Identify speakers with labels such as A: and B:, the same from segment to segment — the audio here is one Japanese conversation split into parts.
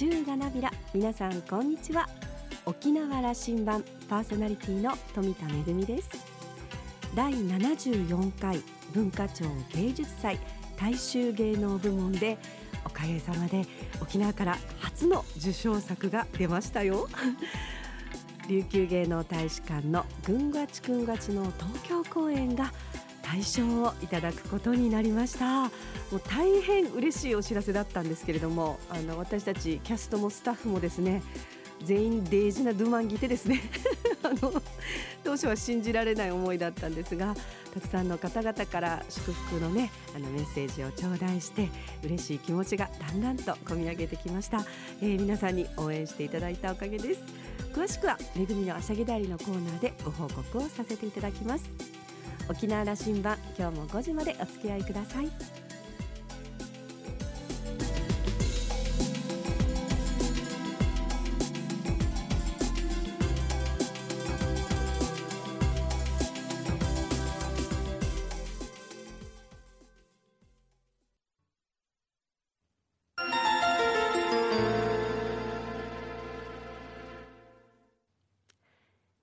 A: 週がなびら皆さんこんにちは。沖縄羅針盤パーソナリティの富田恵です。第74回文化庁芸術祭大衆芸能部門でおかげさまで沖縄から初の受賞作が出ましたよ。琉球芸能大使館のぐんがちくんがちの東京公演が大賞をいただくことになりました。もう大変嬉しいお知らせだったんですけれどもあの私たちキャストもスタッフもですね全員デージなドゥマンギてですね あの当初は信じられない思いだったんですがたくさんの方々から祝福のねあのメッセージを頂戴して嬉しい気持ちがだんだんと込み上げてきました、えー、皆さんに応援していただいたおかげです。詳しくはめぐみのあしゃぎだりのコーナーでご報告をさせていただきます。沖縄羅針盤今日も5時までお付き合いください。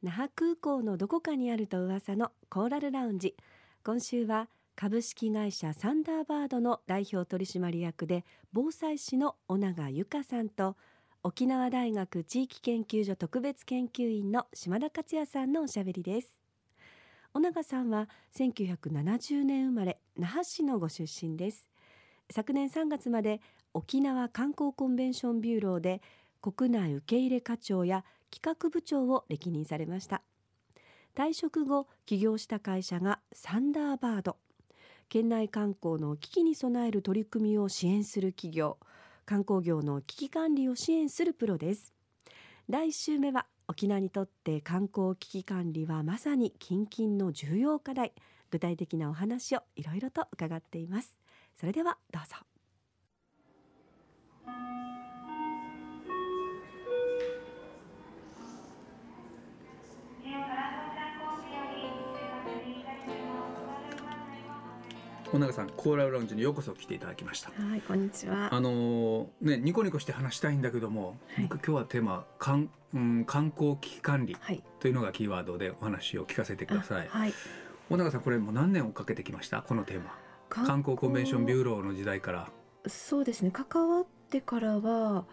A: 那覇空港のどこかにあると噂のコーラルラウンジ。今週は株式会社サンダーバードの代表取締役で防災士の尾長由香さんと沖縄大学地域研究所特別研究員の島田克也さんのおしゃべりです。尾長さんは1970年生まれ那覇市のご出身です。昨年3月まで沖縄観光コンベンションビューローで国内受け入れ課長や企画部長を歴任されました。退職後起業した会社がサンダーバード。県内観光の危機に備える取り組みを支援する企業。観光業の危機管理を支援するプロです。第1週目は沖縄にとって観光危機管理はまさに近々の重要課題。具体的なお話をいろいろと伺っています。それではどうぞ。
B: 尾永さんコーラルラウンジにようこそ来ていただきました。
A: はいこんにちは。
B: あのねニコニコして話したいんだけども、はい、僕今日はテーマ観,、うん、観光危機管理というのがキーワードでお話を聞かせてください、はい、尾永さんこれもう何年をかけてきました？このテーマ。観光コンベンションビューローの時代から。
C: そうですね。関わってからは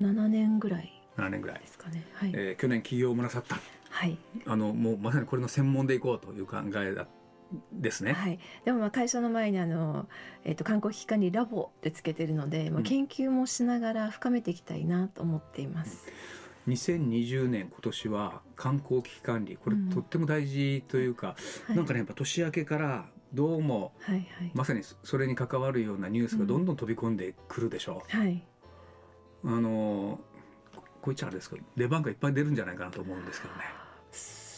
C: 7年ぐらい
B: 7年ぐらい。
C: ですかね、はい。
B: えー、去年起業もなさった。はい。あのもうまさにこれの専門でいこうという考えだですね。
C: はい。でもまあ会社の前にあのえっ、ー、と観光危機管理ラボでつけてるので、まあ研究もしながら深めていきたいなと思っています。
B: うん、2020年今年は観光危機管理これとっても大事というか、うん、なんかねやっぱ年明けからどうも、はいはい、まさにそれに関わるようなニュースがどんどん飛び込んでくるでしょう。うん、はい。あのこういっちゃあれですけど出番がいっぱい出るんじゃないかなと思うんですけどね。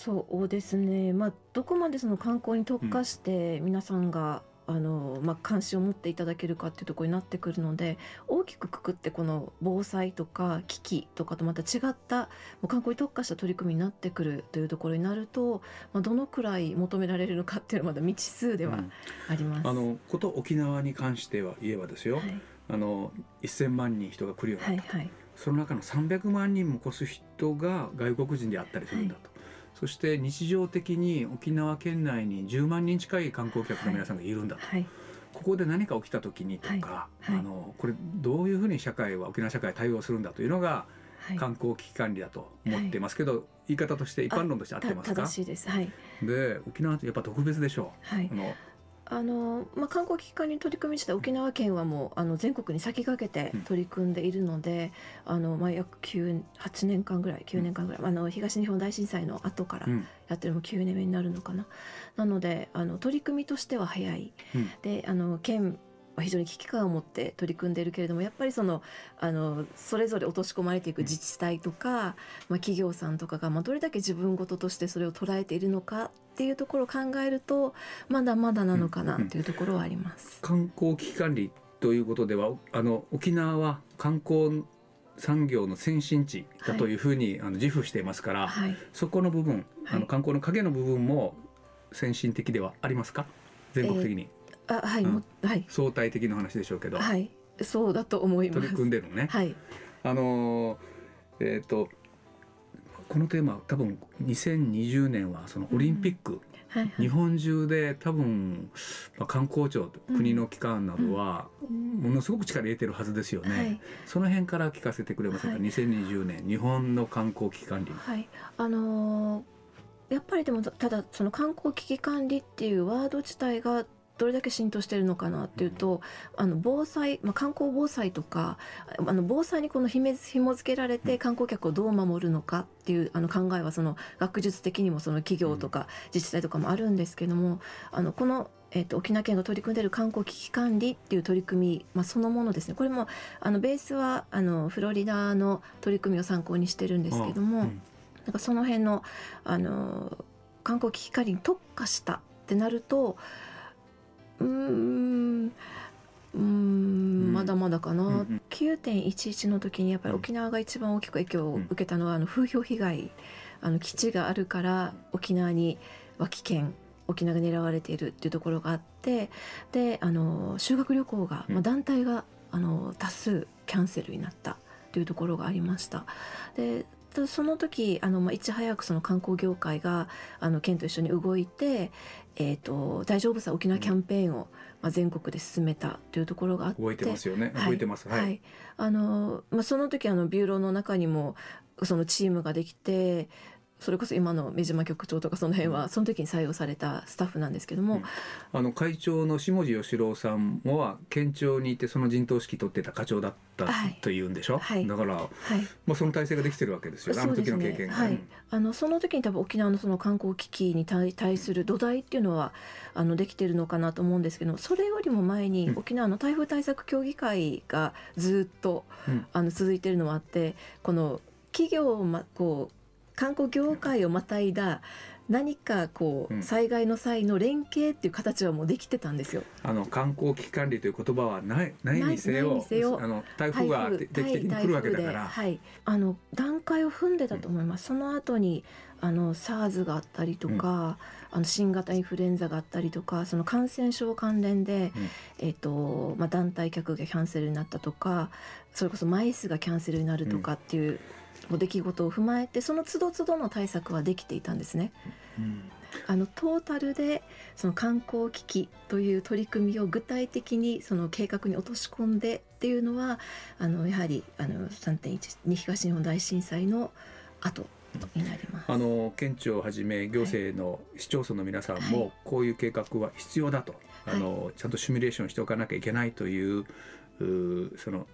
C: そうですね、まあ、どこまでその観光に特化して皆さんが、うん、あのまあ、関心を持っていただけるかっていうところになってくるので大きくくくってこの防災とか危機とかとまた違ったもう観光に特化した取り組みになってくるというところになると、まあ、どのくらい求められるのかっていうのはまだ未知数ではあります。うん、
B: あのこと沖縄に関しては言えばですよ、はい、あの1000万人人が来るようになった、はいはい、その中の300万人も越す人が外国人であったりするんだと。そして日常的に沖縄県内に10万人近い観光客の皆さんがいるんだと。はい。はいここで何か起きた時にとか、はい。はい、あのこれどういうふうに社会は沖縄社会対応するんだというのが、観光危機管理だと思ってますけど、はい、言い方として一般論として合ってますか？
C: 正しいです、はい、
B: で沖縄ってやっぱ特別でしょう、はい、あの
C: あのまあ、観光機関に取り組みした沖縄県はもうあの全国に先駆けて取り組んでいるので、うん、あのまあ、約8年間ぐらい9年間ぐらい、うん、あの東日本大震災の後からやってるのも9年目になるのかな、なのであの取り組みとしては早い、うん、であの県非常に危機感を持って取り組んでいるけれどもやっぱりそのあのそれぞれ落とし込まれていく自治体とか、まあ、企業さんとかが、まあ、どれだけ自分事としてそれを捉えているのかっていうところを考えるとまだまだなのかなというところはあります。
B: うんうん、観光危機管理ということではあの沖縄は観光産業の先進地だというふうに、はい、あの自負していますから、はい、そこの部分、あの観光の影の部分も先進的ではありますか？全国的に。えー
C: あはい、うん、はい。
B: 相対的な話でしょうけど。
C: はい。そうだと思います。
B: 取り組んでるのね。
C: はい。
B: あのえっ、ー、とこのテーマ多分2020年はそのオリンピック、うん。はいはい、日本中で多分、まあ、観光庁国の機関などはものすごく力入れてるはずですよね、はい、その辺から聞かせてくれませんか、はい、2020年日本の観光危機管理。
C: はい。あのーやっぱりでもただその観光危機管理っていうワード自体がどれだけ浸透してるのかなっていうとあの防災、まあ、観光防災とかあの防災にこのひめ紐付けられて観光客をどう守るのかっていうあの考えはその学術的にもその企業とか自治体とかもあるんですけどもあのこのえーと、沖縄県が取り組んでいる観光危機管理っていう取り組み、まあ、そのものですね。これもあのベースはあのフロリダの取り組みを参考にしてるんですけども、うん、なんかその辺のあの観光危機管理に特化したってなるとうん。うん。まだまだかな、うんうん、9.11の時にやっぱり沖縄が一番大きく影響を受けたのは、あの風評被害あの基地があるから沖縄には危険沖縄が狙われているっていうところがあってであの修学旅行が、まあ、団体があの多数キャンセルになったというところがありました。でその時あの、まあ、いち早くその観光業界があの県と一緒に動いて、えーと、大丈夫さ沖縄キャンペーンを、まあ、全国で進めたというところがあって
B: 覚えてますよね、はい、てます。はい、
C: あのまあ、その時あのビューローの中にもそのチームができてそれこそ今の目島局長とかその辺はその時に採用されたスタッフなんですけども、うん、
B: あの会長の下地義郎さんもは県庁にいてその陣頭指揮取ってた課長だったというんでしょ、はい、だから、はい、まあ、その体制ができてるわけですよ、ね、あの時の経験が、
C: はい、あのその時に多分沖縄のその観光危機に対対する土台っていうのはあのできてるのかなと思うんですけどそれよりも前に沖縄の台風対策協議会がずっと、うん、あの続いてるのもあってこの企業を、ま、こう観光業界をまたいだ何かこう、災害の際の連携っていう形はもうできてたんですよ。
B: あの観光危機管理という言葉はないないにせよあの台風が定期的に来るわけだから、
C: はい、あの段階を踏んでたと思います。うん、その後にあの SARS があったりとか、うん、あの新型インフルエンザがあったりとかその感染症関連で、うん、えーとまあ、団体客がキャンセルになったとかそれこそマイスがキャンセルになるとかっていう出来事を踏まえてその都度都度の対策はできていたんですね。うん、あのトータルでその観光危機という取り組みを具体的にその計画に落とし込んでっていうのはあのやはりあの3.1東日本大震災の後になります。
B: あの県庁をはじめ行政の市町村の皆さんもこういう計画は必要だと、はい、あのちゃんとシミュレーションしておかなきゃいけないといううその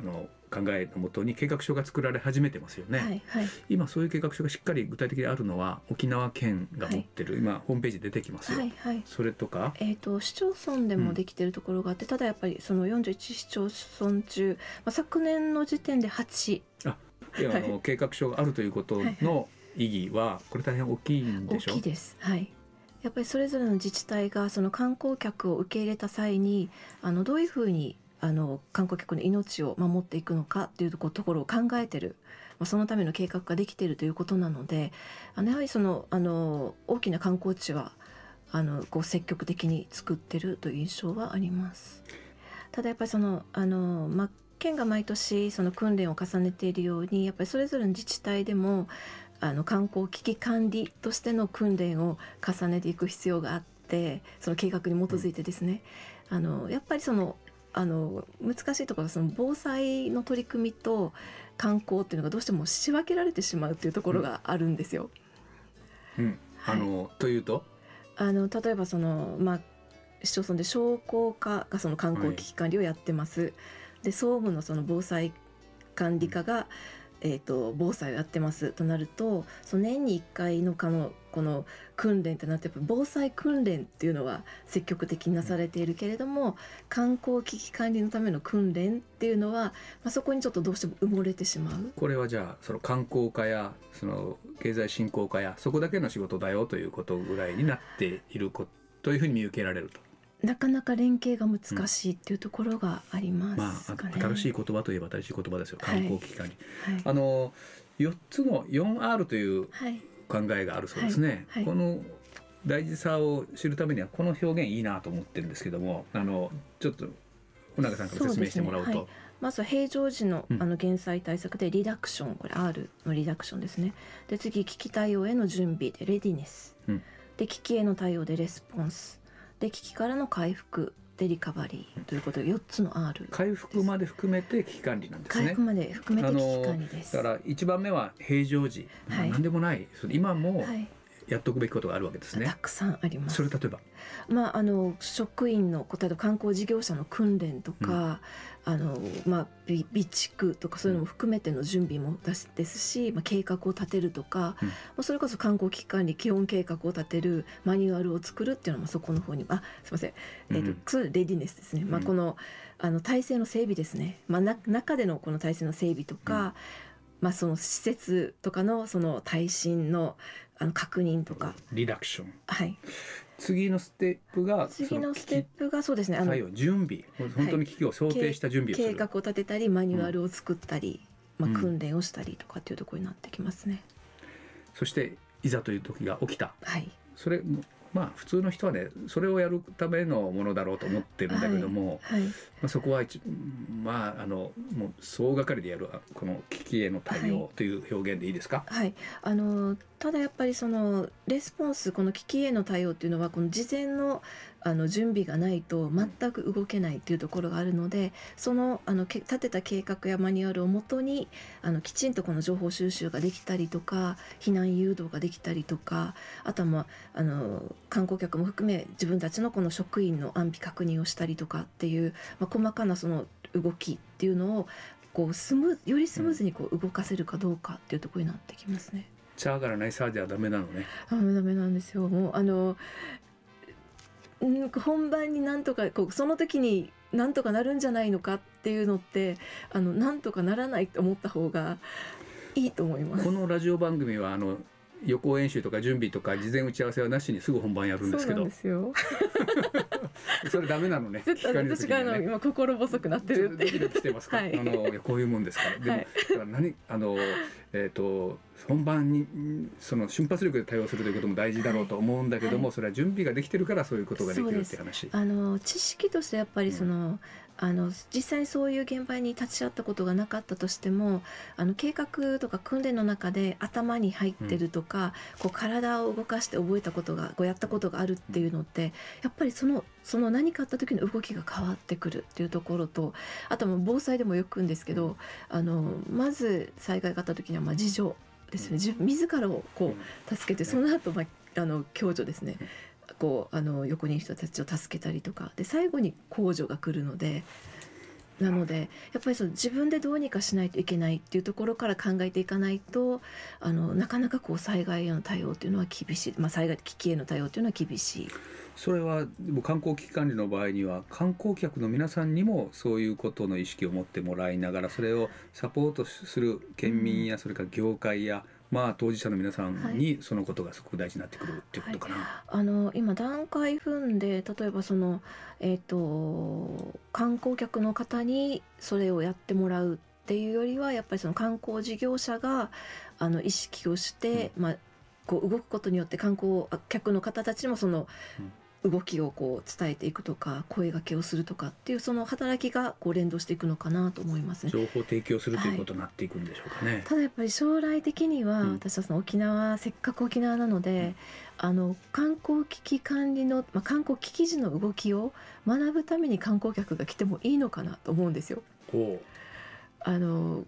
B: あの考えのもとに計画書が作られ始めてますよね、はいはい、今そういう計画書がしっかり具体的にあるのは沖縄県が持ってる、はい、今ホームページ出てきますよ、はいはい、それとか、
C: えーと、市町村でもできてるところがあって、うん、ただやっぱりその41市町村中、まあ、昨年の時点で8
B: あい。やあの、計画書があるということの意義はこれ大変大きいんでしょ？
C: 大きいです。はい。やっぱりそれぞれの自治体がその観光客を受け入れた際にあのどういうふうにあの観光客の命を守っていくのかっていうところを考えてる、まあ、そのための計画ができているということなのであのやはりそのあの大きな観光地はあのこう積極的に作ってるという印象はあります。ただやっぱりそのあの、ま、県が毎年その訓練を重ねているようにやっぱりそれぞれの自治体でもあの観光危機管理としての訓練を重ねていく必要があってその計画に基づいてですね、あのやっぱりそのあの難しいところはその防災の取り組みと観光っていうのがどうしても仕分けられてしまうっていうところがあるんですよ。
B: うん、あの、はい、というと？
C: あの例えばその、まあ、市町村で商工課がその観光危機管理をやってます。はい、で総務のその防災管理課がえーと、防災をやってますとなるとその年に1回のかのこの訓練ってなってやっぱ防災訓練っていうのは積極的になされているけれども観光危機管理のための訓練っていうのは、まあ、そこにちょっとどうしても埋もれてしまう。
B: これはじゃあその観光課やその経済振興課やそこだけの仕事だよということぐらいになっているというふうに見受けられると。
C: なかなか連携が難しいっていうところがありますかね、
B: まあ、新しい言葉といえば新しい言葉ですよ。観光機関に、はいはい、あの4つの 4R という考えがあるそうですね、はい、この大事さを知るためにはこの表現いいなと思ってるんですけどもあのちょっと小永さんから説明してもらうと。
C: まず平常時のあの減災対策でリダクションこれ R のリダクションですね。で次危機対応への準備でレディネス、
B: うん。
C: で危機への対応でレスポンス。で危機からの回復でリカバリーということで4つの R
B: 回復まで含めて危機管理なんですね。
C: 回復。まで含めて危機管理です。
B: だから一番目は平常時、
C: はい。
B: 何でもない。今も
C: はい、
B: やっておくべきことがあるわけですね。
C: たくさんあります。
B: それ例えば？
C: まああの職員の例えば観光事業者の訓練とか、あのまあ備備蓄とかそういうのも含めての準備もだしですし、まあ計画を立てるとか、
B: うん。
C: まあそれこそ観光危機管理基本計画を立てるマニュアルを作るっていうのもそこの方にあすみません。えーと
B: うん。
C: それレディネスですね、まあ、
B: うん。
C: このあの体制の整備ですね、まあ、な中でのこの体制の整備とか、まあ、その施設とかのその耐震のあの確認とか、
B: リダクション。
C: はい、
B: 次のステップが
C: 次のステップがそうですねあ
B: その準備。本当に危機を想定した準備をする、
C: 計画を立てたりマニュアルを作ったり、
B: うん。
C: まあ、訓練をしたりとかっていうところになってきますね。
B: そしていざという時が起きた。
C: はい、
B: それまあ普通の人はねそれをやるためのものだろうと思ってるんだけども、
C: はい、
B: まあ、そこは一まああのもう総がかりでやるこの危機への対
C: は
B: 応という表現でいいですか、
C: はい、あのただやっぱりそのレスポンスこの危機への対応っていうのはこの事前のあの準備がないと全く動けないっていうところがあるのでそのあのけ立てた計画やマニュアルをもとにあのきちんとこの情報収集ができたりとか避難誘導ができたりとかあとは、まあ、あの観光客も含め自分たちのこの職員の安否確認をしたりとかっていう、まあ、細かなその動きっていうのをこうスムーよりスムーズにこう動かせるかどうかっていうところになってきますね。
B: チャーからないサーじゃダメなのね
C: あダメなんですよもうあのうん本番になんとかこうその時になんとかなるんじゃないのかっていうのってあのなんとかならないと思った方がいいと思います。
B: こ。のラジオ番組はあの予行演習とか準備とか事前打ち合わせはなしにすぐ本番やるんですけど。
C: ですよ。
B: それダメなのね。
C: 絶対
B: 聞
C: 私があの今心細くなってるって。
B: ドキドキしてますか、
C: はい。
B: あのこういうもんですから。でも、
C: はい。
B: だから何あのえっ、と本番にんその瞬発力で対応するということも大事だろうと思うんだけども、
C: はい。
B: それは準備ができてるからそういうことができるって話。
C: あの知識としてやっぱりその、あの実際にそういう現場に立ち会ったことがなかったとしてもあの計画とか訓練の中で頭に入ってるとか、こう体を動かして覚えたことがこうやったことがあるっていうのってやっぱりそのその何かあった時の動きが変わってくるっていうところとあとはもう防災でもよく言うんですけど、あのまず災害があった時にはまあ自助ですね。自自らをこう助けてその後、まあ、あの共助ですねこうあの横にいる人たちを助けたりとかで最後に公助が来るのでなのでやっぱりその自分でどうにかしないといけないっていうところから考えていかないとあのなかなかこう災害への対応っていうのは厳しい、まあ、災害危機への対応っていうのは厳しい。
B: それはでも観光危機管理の場合には観光客の皆さんにもそういうことの意識を持ってもらいながらそれをサポートする県民やそれから業界や、まあ当事者の皆さんにそのことがすごく大事になってくるっていうことかな。
C: あの今段階踏んで例えばその、えー、と観光客の方にそれをやってもらうっていうよりはやっぱりその観光事業者があの意識をして、まあ、こう動くことによって観光客の方たちにもその動きをこう伝えていくとか声掛けをするとかっていうその働きがこう連動していくのかなと思いますね。
B: 情報提供するということになっていくんでしょうかね。
C: ただやっぱり将来的には、
B: うん
C: 私はその沖縄せっかく沖縄なので、あの観光危機管理の、まあ、観光危機時の動きを学ぶために観光客が来てもいいのかなと思うんですよ。
B: ほ
C: あの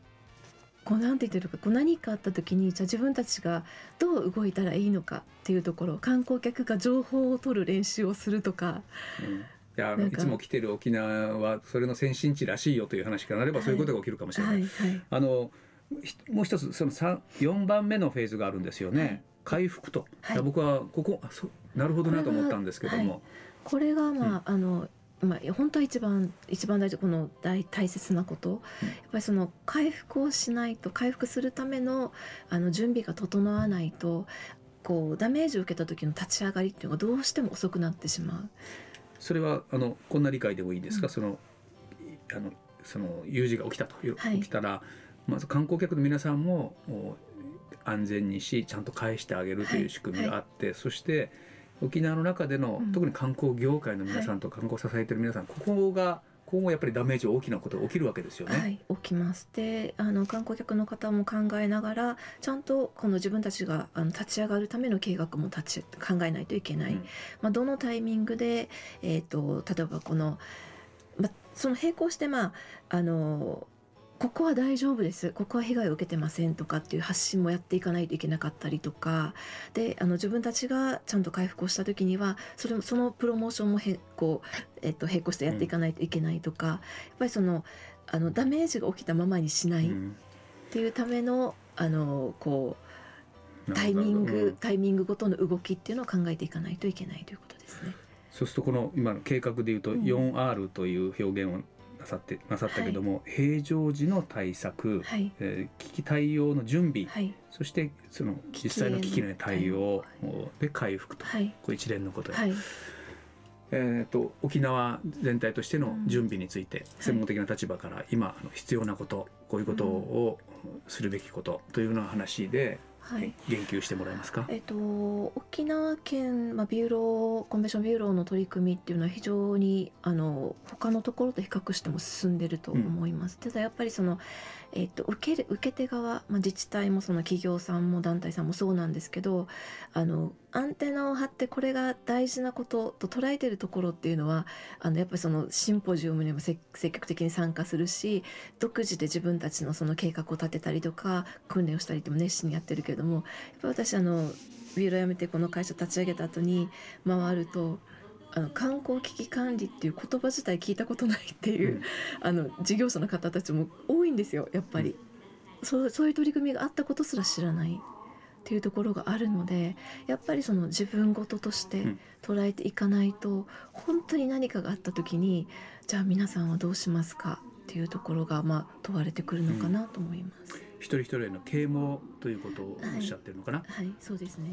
C: こうなんて言ってるかこう何かあった時にじゃあ自分たちがどう動いたらいいのかっていうところ観光客が情報を取る練習をするとか。
B: う、うん。いやいつも来てる沖縄はそれの先進地らしいよという話からなればそういうことが起きるかもしれない。
C: はいはい
B: あのひもう一つその三四番目のフェーズがあるんですよね。
C: はい。
B: 回復と、僕はここあそうなるほどなと思ったんですけども、
C: これがまあ、あのまあ本当は一番一番大事この大大切なこと、
B: うん。
C: やっぱりその回復をしないと回復するためのあの準備が整わないとこうダメージを受けた時の立ち上がりっていうのがどうしても遅くなってしまう。
B: それはあのこんな理解でもいいですか、
C: うん。
B: そのいあのその有事が起きたと、
C: はい。
B: 起きたらまず観光客の皆さんも安全にしちゃんと返してあげるという仕組みがあって、そして沖縄の中での、
C: うん
B: 特に観光業界の皆さんと観光を支えてる皆さんここが今後やっぱりダメージ大きなことが起きるわけですよね。
C: はい、起きます。で、あの観光客の方も考えながら、ちゃんとこの自分たちがあの立ち上がるための計画も立ち考えないといけない。うん、まあどのタイミングでえっ、ー、と例えばこのまあその並行してまああのここは大丈夫です。ここは被害を受けてませんとかっていう発信もやっていかないといけなかったりとか。であの自分たちがちゃんと回復をした時にはそれそのプロモーションもへこう、えっと、並行してやっていかないといけないとか、うん、やっぱりそのあのダメージが起きたままにしないっていうためのあのこうタイミング、うん、タイミングごとの動きっていうのを考えていかないといけないということですね。
B: そうするとこの今の計画でいうと 4R という表現をなさってなさったけども、はい、平常時の対策、はい、えー、危機対応の準備、はい、そしてその実際の危機の対応で回復と、はい、これ一連のことで。えーと、沖縄全体としての準備について、専門的な立場から今必要なことこういうことをするべきことというような話ではい、言及してもらえますか？
C: えっと沖縄県まあビューローコンベンションビューローの取り組みっていうのは非常にあの他のところと比較しても進んでると思います。うん、ただやっぱりそのえっと受ける受け手側まあ自治体もその企業さんも団体さんもそうなんですけど、あのアンテナを張ってこれが大事なことと捉えてるところっていうのはあのやっぱりそのシンポジウムにも積極的に参加するし独自で自分たちのその計画を立てたりとか訓練をしたりっても熱心にやってるけれどもやっぱ私あのビールを辞めてこの会社立ち上げた後に回るとあの観光危機管理っていう言葉自体聞いたことないっていう、うん、あの事業者の方たちも多いんですよやっぱり、うん、そうそういう取り組みがあったことすら知らないっていうところがあるのでやっぱりその自分事として捉えていかないと、うん、本当に何かがあった時にじゃあ皆さんはどうしますかっていうところがまあ問われてくるのかなと思います。うん、
B: 一人一人への啓蒙ということをおっしゃってるのかな。
C: はい、はい、そうですね。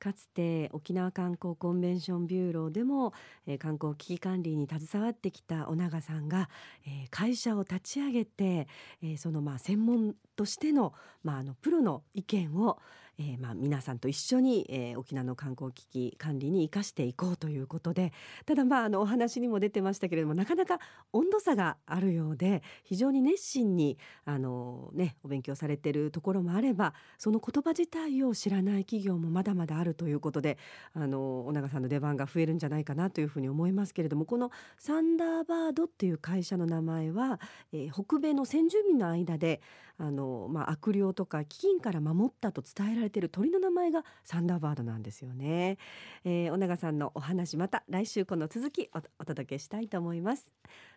A: かつて沖縄観光コンベンションビューローでも、えー、観光危機管理に携わってきた尾長さんが、えー、会社を立ち上げて、えー、そのまあ専門としての,、まあ、あのプロの意見を、えー、まあ皆さんと一緒に、えー、沖縄の観光危機管理に生かしていこうということでただまああのお話にも出てましたけれどもなかなか温度差があるようで非常に熱心にあの、ね、お勉強されてるところもあればその言葉自体を知らない企業もまだまだあるということであの尾長さんの出番が増えるんじゃないかなというふうに思いますけれどもこのサンダーバードっていう会社の名前は、えー、北米の先住民の間であの、まあ、悪霊とか飢饉から守ったと伝えられている鳥の名前がサンダーバードなんですよね、えー、尾長さんのお話また来週この続きお届けしたいと思います。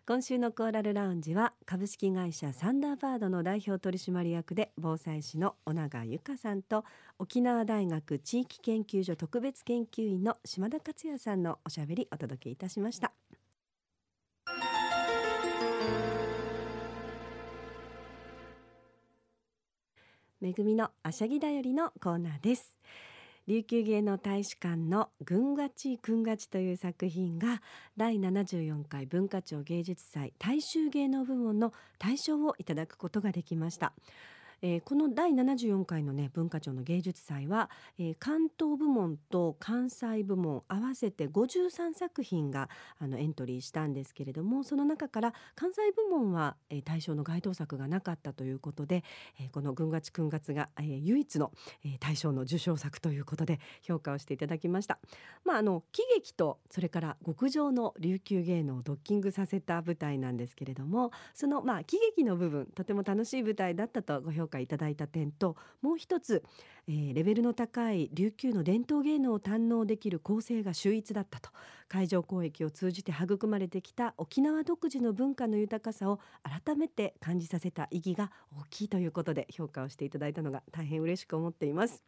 A: 今週のコーラルラウンジは株式会社サンダーバードの代表取締役で防災士の尾長由香さんと沖縄大学地域研究所特別研究員の島田克也さんのおしゃべりお届けいたしました。めぐみのあしゃぎだよりのコーナーです。琉球芸能大使館の軍がちくんがちという作品が第74回文化庁芸術祭大衆芸能部門の大賞をいただくことができました。えー、この第74回のね文化庁の芸術祭は、えー、関東部門と関西部門合わせて53作品があのエントリーしたんですけれどもその中から関西部門は、えー、対象の該当作がなかったということで、えー、この「ぐんがちくんがが」えー、唯一の、えー、対象の受賞作ということで評価をしていただきました。まあ、あの喜劇とそれから極上の琉球芸能をドッキングさせた舞台なんですけれどもその、まあ、喜劇の部分とても楽しい舞台だったとご評価いただいた点ともう一つ、えー、レベルの高い琉球の伝統芸能を堪能できる構成が秀逸だったと海上交易を通じて育まれてきた沖縄独自の文化の豊かさを改めて感じさせた意義が大きいということで評価をしていただいたのが大変嬉しく思っています。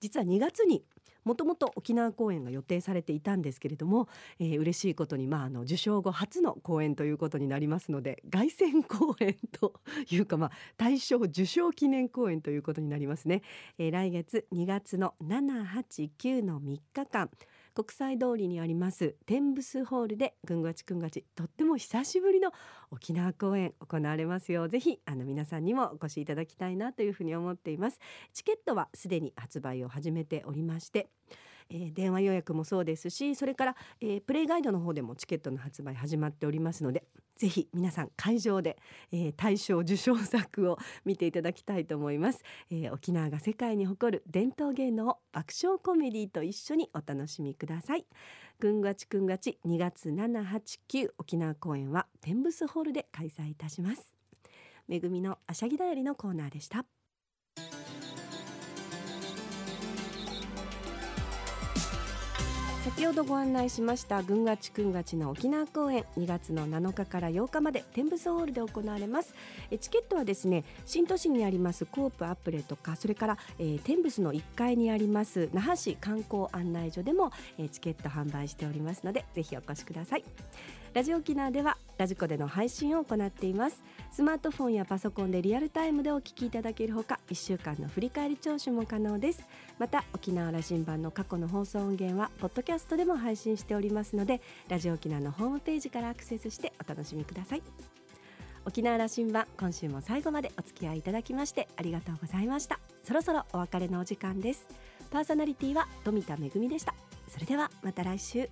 A: 実は2月にもともと沖縄公演が予定されていたんですけれども、えー、嬉しいことに、まあ、あの受賞後初の公演ということになりますので凱旋公演というか、まあ、大賞受賞記念公演ということになりますね、えー、来月2月の789の3日間国際通りにありますテンブスホールでぐんがちくんがちとっても久しぶりの沖縄公演行われますよぜひあの皆さんにもお越しいただきたいなというふうに思っています。チケットはすでに発売を始めておりましてえー、電話予約もそうですしそれから、えー、プレイガイドの方でもチケットの発売始まっておりますのでぜひ皆さん会場で、えー、大賞受賞作を見ていただきたいと思います、えー、沖縄が世界に誇る伝統芸能爆笑コメディと一緒にお楽しみください。ぐんがちくんがち2月789沖縄公演はテンブスホールで開催いたします。めぐみのあしゃぎだよりのコーナーでした。先ほどご案内しましたぐんがちくんがちの沖縄公演2月の7日から8日までテンブスホールで行われます。チケットはですね新都市にありますコープアップレとかそれから、えー、テンブスの1階にあります那覇市観光案内所でも、えー、チケット販売しておりますのでぜひお越しください。ラジオ沖縄ではラジコでの配信を行っています。スマートフォンやパソコンでリアルタイムでお聞きいただけるほか1週間の振り返り聴取も可能です。また沖縄羅針盤の過去の放送音源はポッドキャストでも配信しておりますのでラジオ沖縄のホームページからアクセスしてお楽しみください。沖縄羅針盤今週も最後までお付き合いいただきましてありがとうございました。そろそろお別れのお時間です。パーソナリティは富田恵でした。それではまた来週。